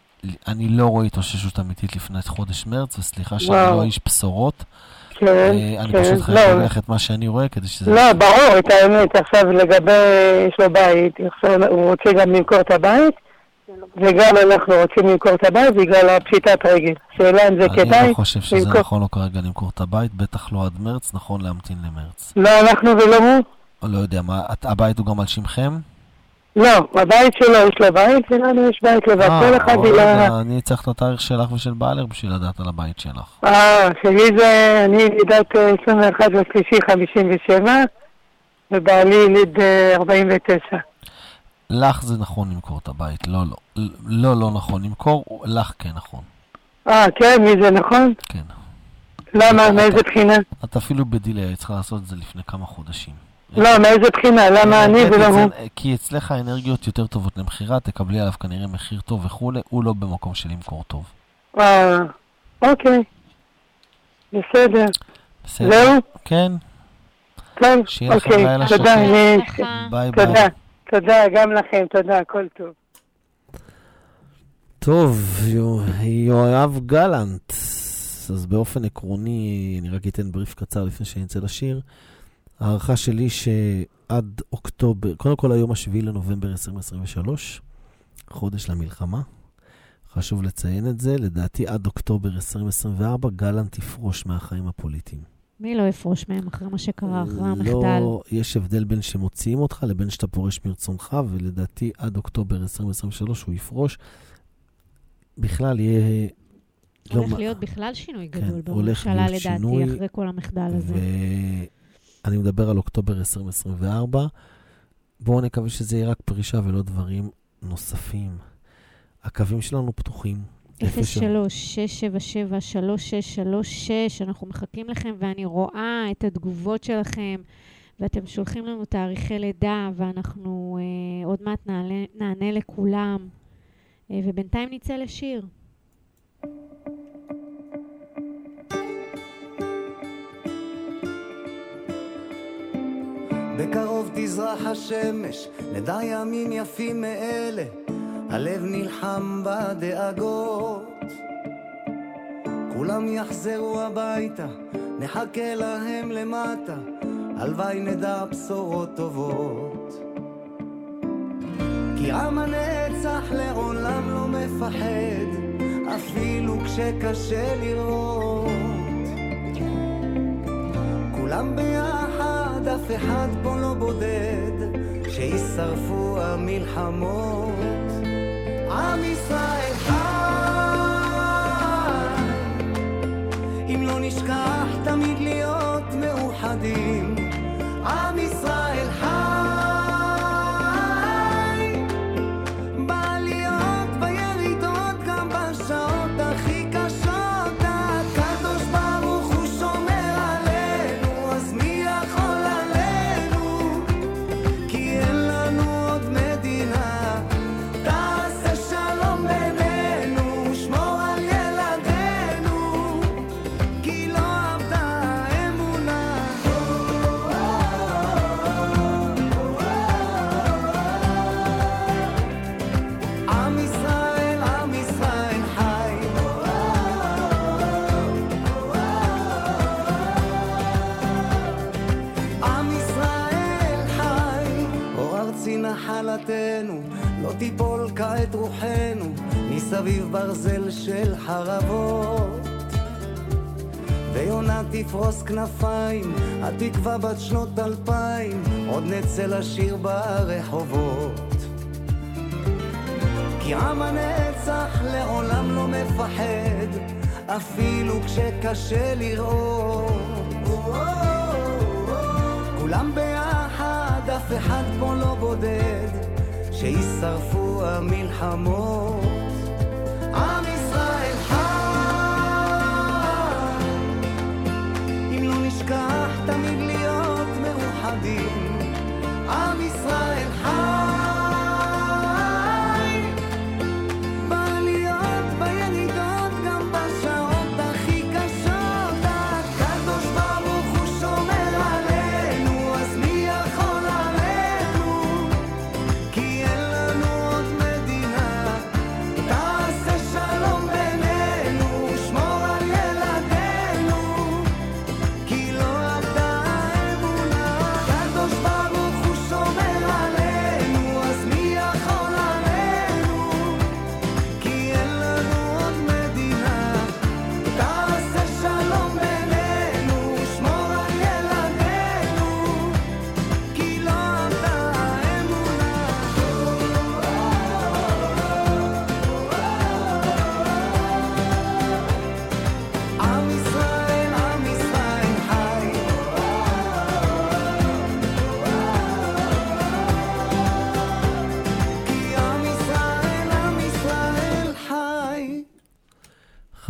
אני לא רואה התאוששות אמיתית לפני חודש מרץ, וסליחה שאני וואו. לא איש בשורות. כן, אה, אני כן. פשוט חייב לא, ללכת את מה שאני רואה כדי שזה... לא, ברור, את האמת, עכשיו לגבי, יש לו בית, עכשיו הוא רוצה גם למכור את הבית, וגם אנחנו רוצים למכור את הבית בגלל הפשיטת רגל. שאלה אם זה אני כדאי. לא חושב שזה למכור- נכון לו כרגע למכור את הבית, בטח לא עד מרץ, נכון להמתין למרץ. לא אנחנו ולא הוא? לא יודע, מה, את- הבית הוא גם על שמכם? לא, הבית שלו, יש לו בית, ולנו יש בית לבד. אה, כל אחד היא. רגע, אני צריך את התאריך שלך ושל בעלך בשביל לדעת על הבית שלך. אה, שלי זה, אני ילידת אה, 21 לשלישי 57, ובעלי יליד אה, 49. לך זה נכון למכור את הבית, לא, לא. לא, לא נכון למכור, לך כן נכון. אה, כן, מי זה נכון? כן. למה, מאיזה בחינה? את אפילו בדילי, היית צריכה לעשות את זה לפני כמה חודשים. לא, מאיזה בחינה? למה אני אנרגטית ולא זה- הוא? כי אצלך האנרגיות יותר טובות למכירה, תקבלי עליו כנראה מחיר טוב וכולי, הוא לא במקום של למכור טוב. אה, אוקיי. בסדר. בסדר? זהו? כן, לכם אוקיי. תודה, שקט. אני... ביי ביי. תודה. תודה, גם לכם, תודה, הכל טוב. טוב, יו- יואב גלנט. אז באופן עקרוני, אני רק אתן בריף קצר לפני שאני אצא לשיר. ההערכה שלי שעד אוקטובר, קודם כל היום השביעי לנובמבר 2023, חודש למלחמה. חשוב לציין את זה, לדעתי עד אוקטובר 2024 גלנט יפרוש מהחיים הפוליטיים. מי לא יפרוש מהם אחרי מה שקרה, אחרי המחדל? לא, יש הבדל בין שמוציאים אותך לבין שאתה פורש מרצונך, ולדעתי עד אוקטובר 2023 הוא יפרוש. בכלל יהיה... לא הולך מה- להיות בכלל שינוי כן, גדול הולך בממשלה, לדעתי, שינוי, אחרי כל המחדל הזה. ואני מדבר על אוקטובר 2024. בואו נקווה שזה יהיה רק פרישה ולא דברים נוספים. הקווים שלנו פתוחים. 03-677-3636, אנחנו מחכים לכם ואני רואה את התגובות שלכם ואתם שולחים לנו תאריכי לידה ואנחנו אה, עוד מעט נעלה, נענה לכולם אה, ובינתיים נצא לשיר. בקרוב תזרח השמש, נדע ימים יפים מאלה, הלב נלחם בדאגות. כולם יחזרו הביתה, נחכה להם למטה, הלוואי נדע בשורות טובות. כי עם הנצח לעולם לא מפחד, אפילו כשקשה לראות. כולם ביחד, אחד פה לא בודד, שישרפו המלחמות. עם ישראל חי, אם לא נשכח תמיד להיות מאוחדים. מסביב ברזל של חרבות. ויונה תפרוס כנפיים, התקווה בת שנות אלפיים, עוד נצא לשיר ברחובות. כי עם הנצח לעולם לא מפחד, אפילו כשקשה לראות. כולם ביחד, אף אחד פה לא בודד, שישרפו המלחמות.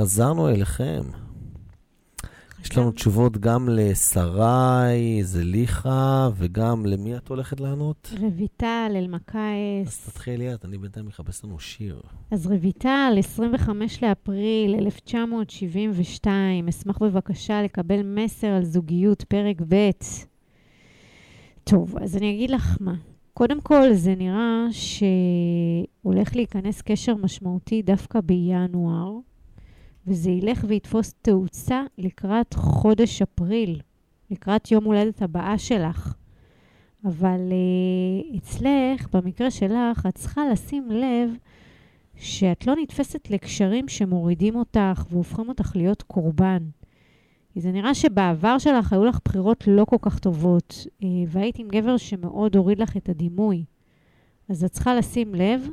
חזרנו אליכם. יש לנו תשובות גם לשרי, זליכה, וגם למי את הולכת לענות? רויטל, אלמקייס. תתחילי את, אני בינתיים מחפש לנו שיר. אז רויטל, 25 לאפריל 1972, אשמח בבקשה לקבל מסר על זוגיות, פרק ב'. טוב, אז אני אגיד לך מה. קודם כל, זה נראה שהולך להיכנס קשר משמעותי דווקא בינואר, וזה ילך ויתפוס תאוצה לקראת חודש אפריל, לקראת יום הולדת הבאה שלך. אבל uh, אצלך, במקרה שלך, את צריכה לשים לב שאת לא נתפסת לקשרים שמורידים אותך והופכים אותך להיות קורבן. כי זה נראה שבעבר שלך היו לך בחירות לא כל כך טובות, uh, והיית עם גבר שמאוד הוריד לך את הדימוי. אז את צריכה לשים לב.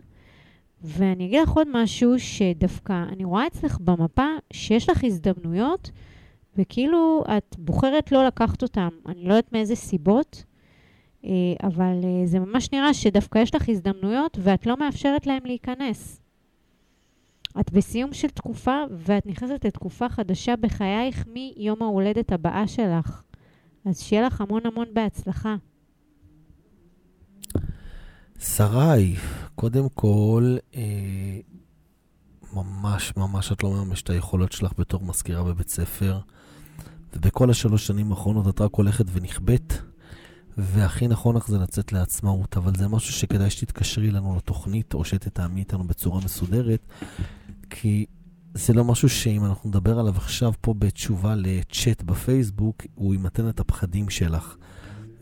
ואני אגיד לך עוד משהו שדווקא אני רואה אצלך במפה שיש לך הזדמנויות, וכאילו את בוחרת לא לקחת אותן. אני לא יודעת מאיזה סיבות, אה, אבל אה, זה ממש נראה שדווקא יש לך הזדמנויות ואת לא מאפשרת להם להיכנס. את בסיום של תקופה ואת נכנסת לתקופה חדשה בחייך מיום ההולדת הבאה שלך. אז שיהיה לך המון המון בהצלחה. שרי, קודם כל, אה, ממש ממש את לא ממש את היכולות שלך בתור מזכירה בבית ספר, ובכל השלוש שנים האחרונות את רק הולכת ונכבאת, והכי נכון לך זה לצאת לעצמאות, אבל זה משהו שכדאי שתתקשרי לנו לתוכנית, או שתתאמי איתנו בצורה מסודרת, כי זה לא משהו שאם אנחנו נדבר עליו עכשיו פה בתשובה לצ'אט בפייסבוק, הוא ימתן את הפחדים שלך.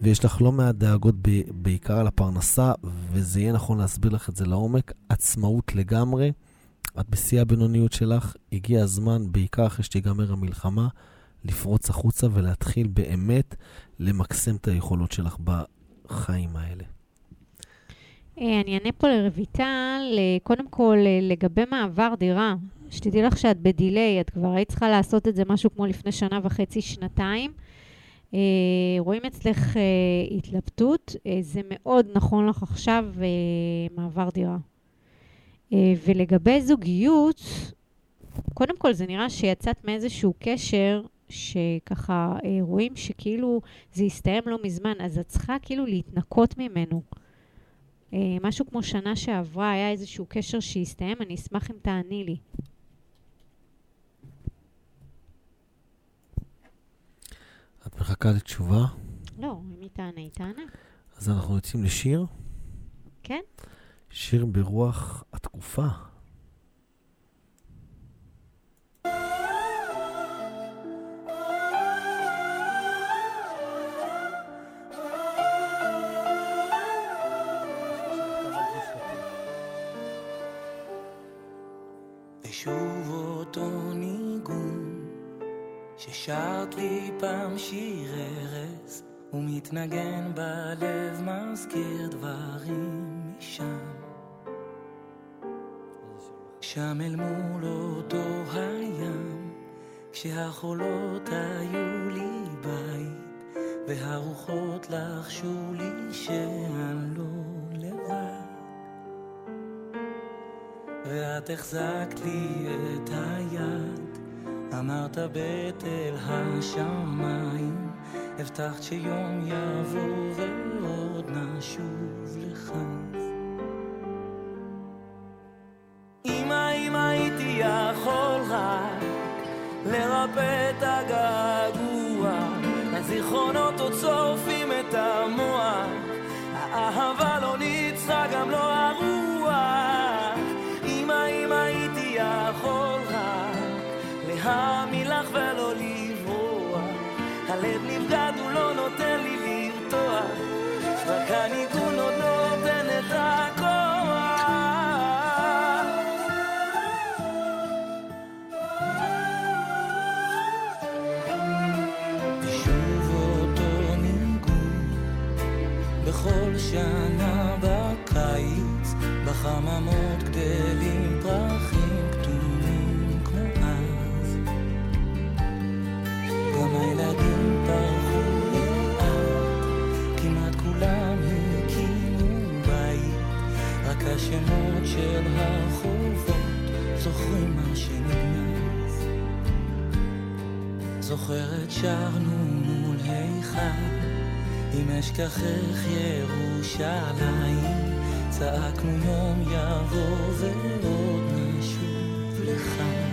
ויש לך לא מעט דאגות ב- בעיקר על הפרנסה, וזה יהיה נכון להסביר לך את זה לעומק. עצמאות לגמרי, את בשיא הבינוניות שלך, הגיע הזמן, בעיקר אחרי שתיגמר המלחמה, לפרוץ החוצה ולהתחיל באמת למקסם את היכולות שלך בחיים האלה. אה, אני אענה פה לרויטל, אה, קודם כל אה, לגבי מעבר דירה, שתדעי לך שאת בדיליי, את כבר היית צריכה לעשות את זה משהו כמו לפני שנה וחצי, שנתיים. אה, רואים אצלך אה, התלבטות, אה, זה מאוד נכון לך עכשיו אה, מעבר דירה. אה, ולגבי זוגיות, קודם כל זה נראה שיצאת מאיזשהו קשר שככה אה, רואים שכאילו זה הסתיים לא מזמן, אז את צריכה כאילו להתנקות ממנו. אה, משהו כמו שנה שעברה היה איזשהו קשר שהסתיים, אני אשמח אם תעני לי. מחכה לתשובה? לא, אם היא תענה, היא תענה. אז אנחנו יוצאים לשיר. כן? שיר ברוח התקופה. ושוב ששרת לי פעם שיר ארז ומתנגן בלב מזכיר דברים משם. שם אל מול אותו הים כשהחולות היו לי בית והרוחות לחשו לי שאני לא לבד. ואת החזקת לי את היד, אמרת בתל השמיים, הבטחת שיום יבוא ועוד נשוב לכאן. אמא, אם הייתי יכול רק לרפא את הגעגוע, הזיכרונות עוד שורפים את המוח, האהבה לא ניצחה גם לא של הרחובות זוכרים מה שנגנז. זוכרת שרנו מול היכל אם אשכחך ירושלים, צעקנו יום יבוא ועוד נשוב לכאן.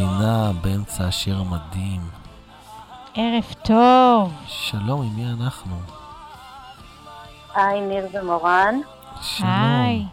מאזינה באמצע השיר המדהים. ערב טוב. שלום, עם מי אנחנו? היי, ניר ומורן. היי.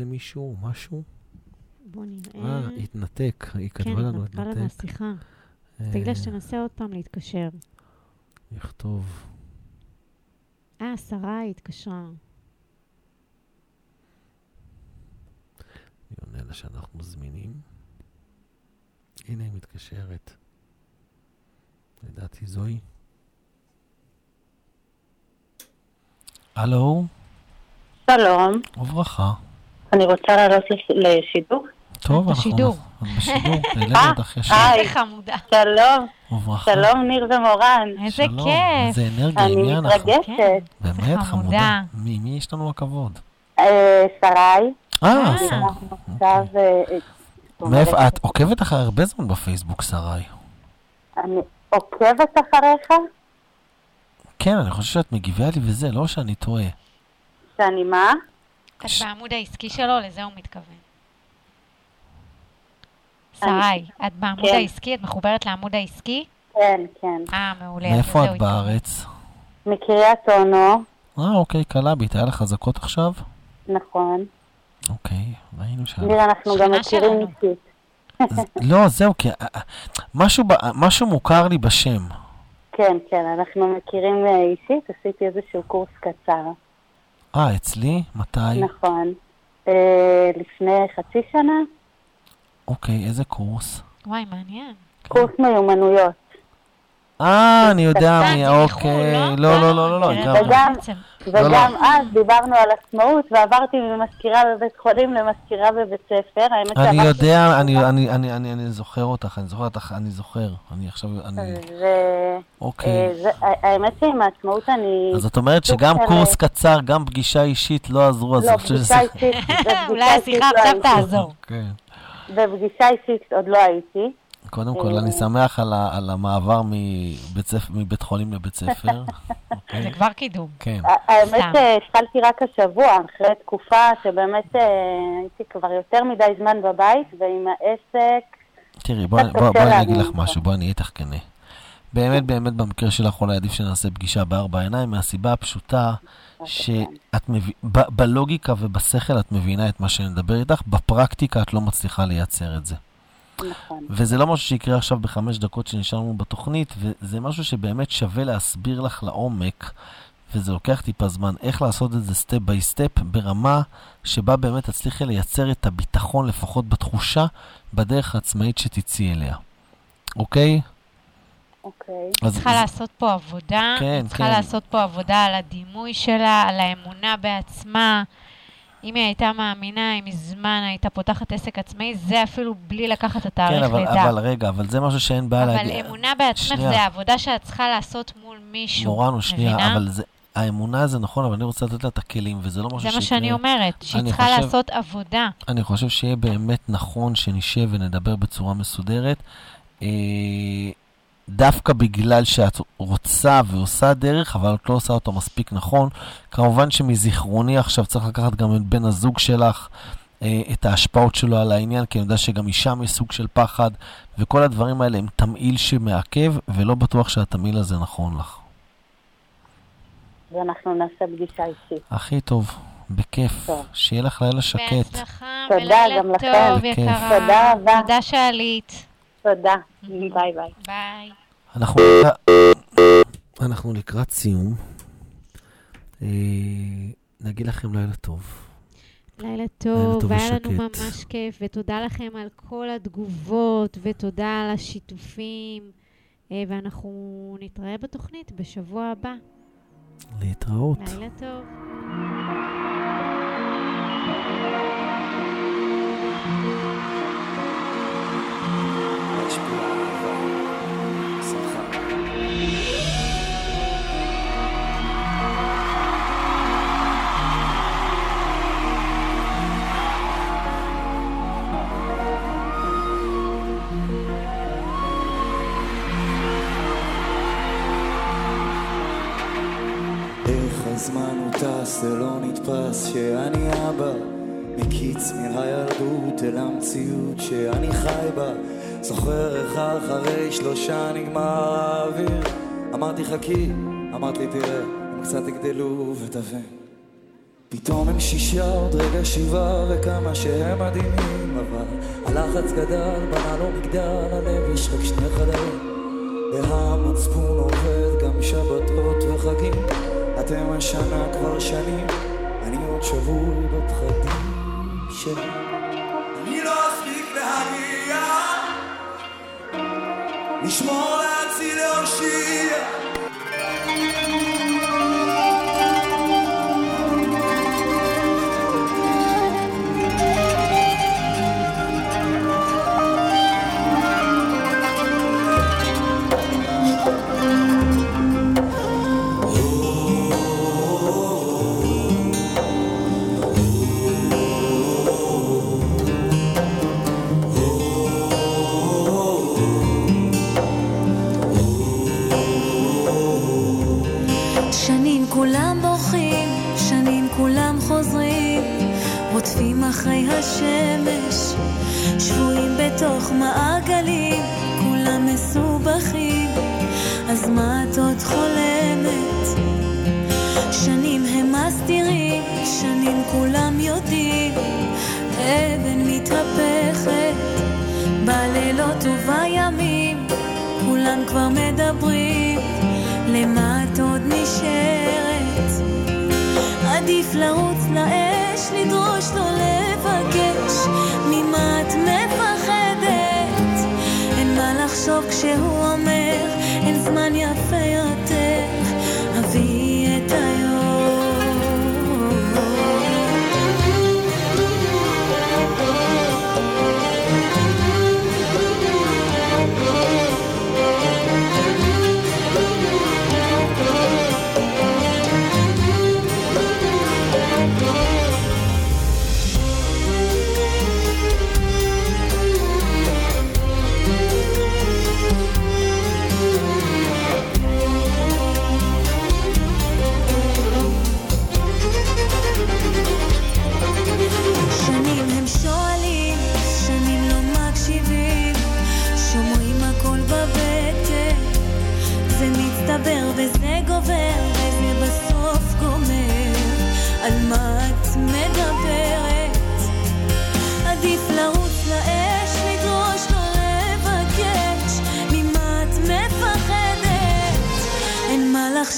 למישהו או משהו? בוא נראה. אה, התנתק, היא כן, כתבה לנו התנתקה לנו התנתק. השיחה. אז אה, תגיד לה שתנסה עוד פעם להתקשר. נכתוב. אה, שרה התקשרה. אני עונה לה שאנחנו זמינים. הנה היא מתקשרת. לדעתי זוהי. הלו, שלום, וברכה. אני רוצה לעלות לש- לשידור. טוב, אנחנו... בשידור. בשידור, אה, אותך ישר. היי. חמודה. שלום, וברכה. שלום ניר ומורן. איזה שלום, כיף. איזה אנרגיה, עם אני מי אנחנו? מתרגשת. באמת, חמודה. מי יש לנו הכבוד? אה, שריי, אה. אנחנו עכשיו... אה, את עוקבת אחרי הרבה זמן בפייסבוק, שריי. אני עוקבת אחריך, כן, אני חושב שאת מגיבה לי וזה, לא שאני טועה. שאני מה? את בעמוד העסקי שלו, לזה הוא מתכוון. שרי, את בעמוד כן. העסקי? את מחוברת לעמוד העסקי? כן, כן. אה, מעולה. מאיפה את בארץ? מקריית אונו, אה, אוקיי, קלבית, היה לך חזקות עכשיו? נכון. אוקיי, ראינו ש... ניר, אנחנו גם מכירים. אישית. לא, זהו, כי... אה, אה, משהו ב- משהו מוכר לי בשם. כן, כן, אנחנו מכירים אה, אישית, עשיתי איזשהו קורס קצר. אה, אצלי? מתי? נכון. אה, לפני חצי שנה, אוקיי, איזה קורס? וואי, מעניין. קורס מיומנויות. אה, אני יודע מחו"ל, אוקיי. לא? לא, לא, לא, לא, לא, תראה, הכרתי. וגם-. לא, אז דיברנו על עצמאות, ועברתי ממזכירה בבית חולים למזכירה בבית ספר. האמת אני יודע, אני- אני- אני אני- אני זוכר אותך, אני זוכר אותך, אני זוכר. אני עכשיו, אני... ו- אוקיי. אה, זה- האמת שעם העצמאות אני... אז זאת אומרת שגם קורס קצר, גם פגישה אישית לא עזרו, אז לא, אני חושב שזה... פגישה אישית. אולי השיחה לא עכשיו. תעזור. כן. בפגישה אישית עוד לא הייתי. קודם כל, אה. אני שמח על ה- על המעבר מבית ספר- מבית חולים לבית ספר. אוקיי. זה כבר קידום. כן. האמת סתם. שהתחלתי רק השבוע, אחרי תקופה שבאמת אה, הייתי כבר יותר מדי זמן בבית, ועם העסק... תראי, בואי בוא, בוא אני אגיד לך. משהו, בואי אני אהיה איתך כנה. באמת, באמת, במקרה שלך אולי עדיף שנעשה פגישה בארבע עיניים, מהסיבה הפשוטה שאת מבינה, בלוגיקה ובשכל את מבינה את מה שאני מדבר איתך, בפרקטיקה את לא מצליחה לייצר את זה. נכון. וזה לא משהו שיקרה עכשיו בחמש דקות שנשארנו בתוכנית, וזה משהו שבאמת שווה להסביר לך לעומק, וזה לוקח טיפה זמן, איך לעשות את זה step by step, ברמה שבה באמת תצליחי לייצר את הביטחון, לפחות בתחושה, בדרך העצמאית שתצאי אליה. אוקיי? אוקיי. אז צריכה לעשות פה עבודה, כן, צריכה כן. לעשות פה עבודה על הדימוי שלה, על האמונה בעצמה. אם היא הייתה מאמינה, היא מזמן הייתה פותחת עסק עצמאי, זה אפילו בלי לקחת את כן, התאריך אבל, לידה. אבל רגע, אבל זה משהו שאין בעיה אבל להגיד. אמונה בעצמך שנייה. זה העבודה שאת צריכה לעשות מול מישהו. מורנו, שנייה, מבינה? אבל זה, האמונה זה נכון, אבל אני רוצה לתת לה את הכלים, וזה לא משהו זה שיקרה. מה שאני אומרת, שהיא צריכה חושב- לעשות עבודה. אני חושב שיהיה באמת נכון שנשב ונדבר בצורה מסודרת. אה, דווקא בגלל שאת רוצה ועושה דרך, אבל את לא עושה אותו מספיק נכון. כמובן שמזיכרוני עכשיו צריך לקחת גם את בן הזוג שלך, אה, את ההשפעות שלו על העניין, כי אני יודע שגם משם יש סוג של פחד, וכל הדברים האלה הם תמהיל שמעכב, ולא בטוח שהתמהיל הזה נכון לך. ואנחנו נעשה פגישה אישית. הכי טוב, בכיף. טוב. שיהיה לך לילה שקט. בהצלחה, תודה גם לכם. טוב. יקרה. תודה רבה. תודה שעלית. תודה. ביי ביי. ביי. אנחנו, אנחנו לקראת סיום. אה, נגיד לכם לילה טוב. לילה טוב, והיה לנו. ממש כיף, ותודה לכם על כל התגובות, ותודה על השיתופים, אה, ואנחנו נתראה בתוכנית בשבוע הבא. להתראות. לילה טוב. יש טס, זה לא נתפס שאני אבא. מקיץ מהילדות אל המציאות שאני חי בה. זוכר איך אחרי שלושה נגמר האוויר. אמרתי חכי, אמרת לי תראה, הם קצת יגדלו ותבין. פתאום הם שישה, עוד רגע שבעה, וכמה שהם מדהימים, אבל הלחץ גדל, בנה לו מגדל, הלב יש רק שני חדרים. והמצפון עובד גם שבתות וחגים, אתם השנה כבר שנים, אני עוד שבוי בפחדים שלי. אני לא אספיק להגיע, לשמור כולם בוכים, שנים כולם חוזרים, רודפים אחרי השמש, שבויים בתוך מעגלים, כולם מסובכים, אז מה את עוד חולמת? שנים הם מסתירים, שנים כולם יודעים, אבן מתהפכת, בלילות ובימים, כולם כבר מדברים, למה את עוד נשארת? עדיף לרוץ לאש, לדרוש לא לבקש, ממה את מפחדת? אין מה לחשוב כשהוא אומר, אין זמן יפה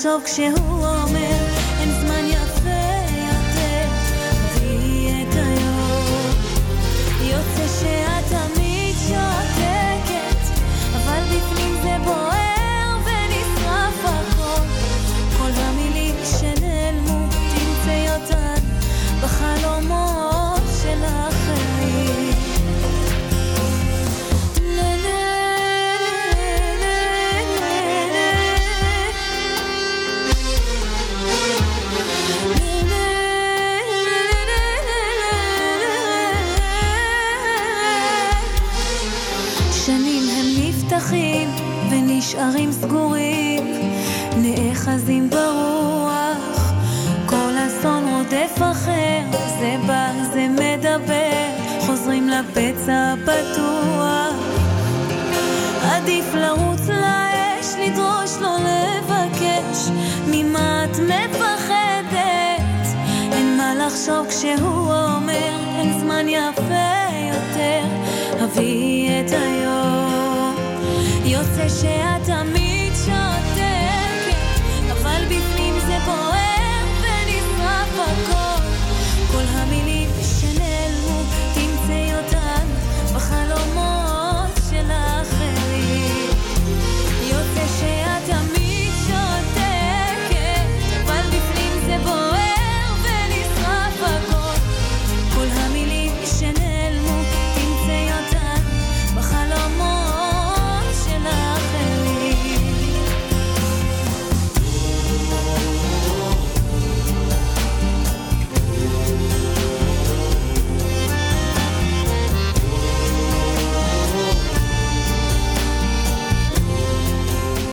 אין מה לחשוב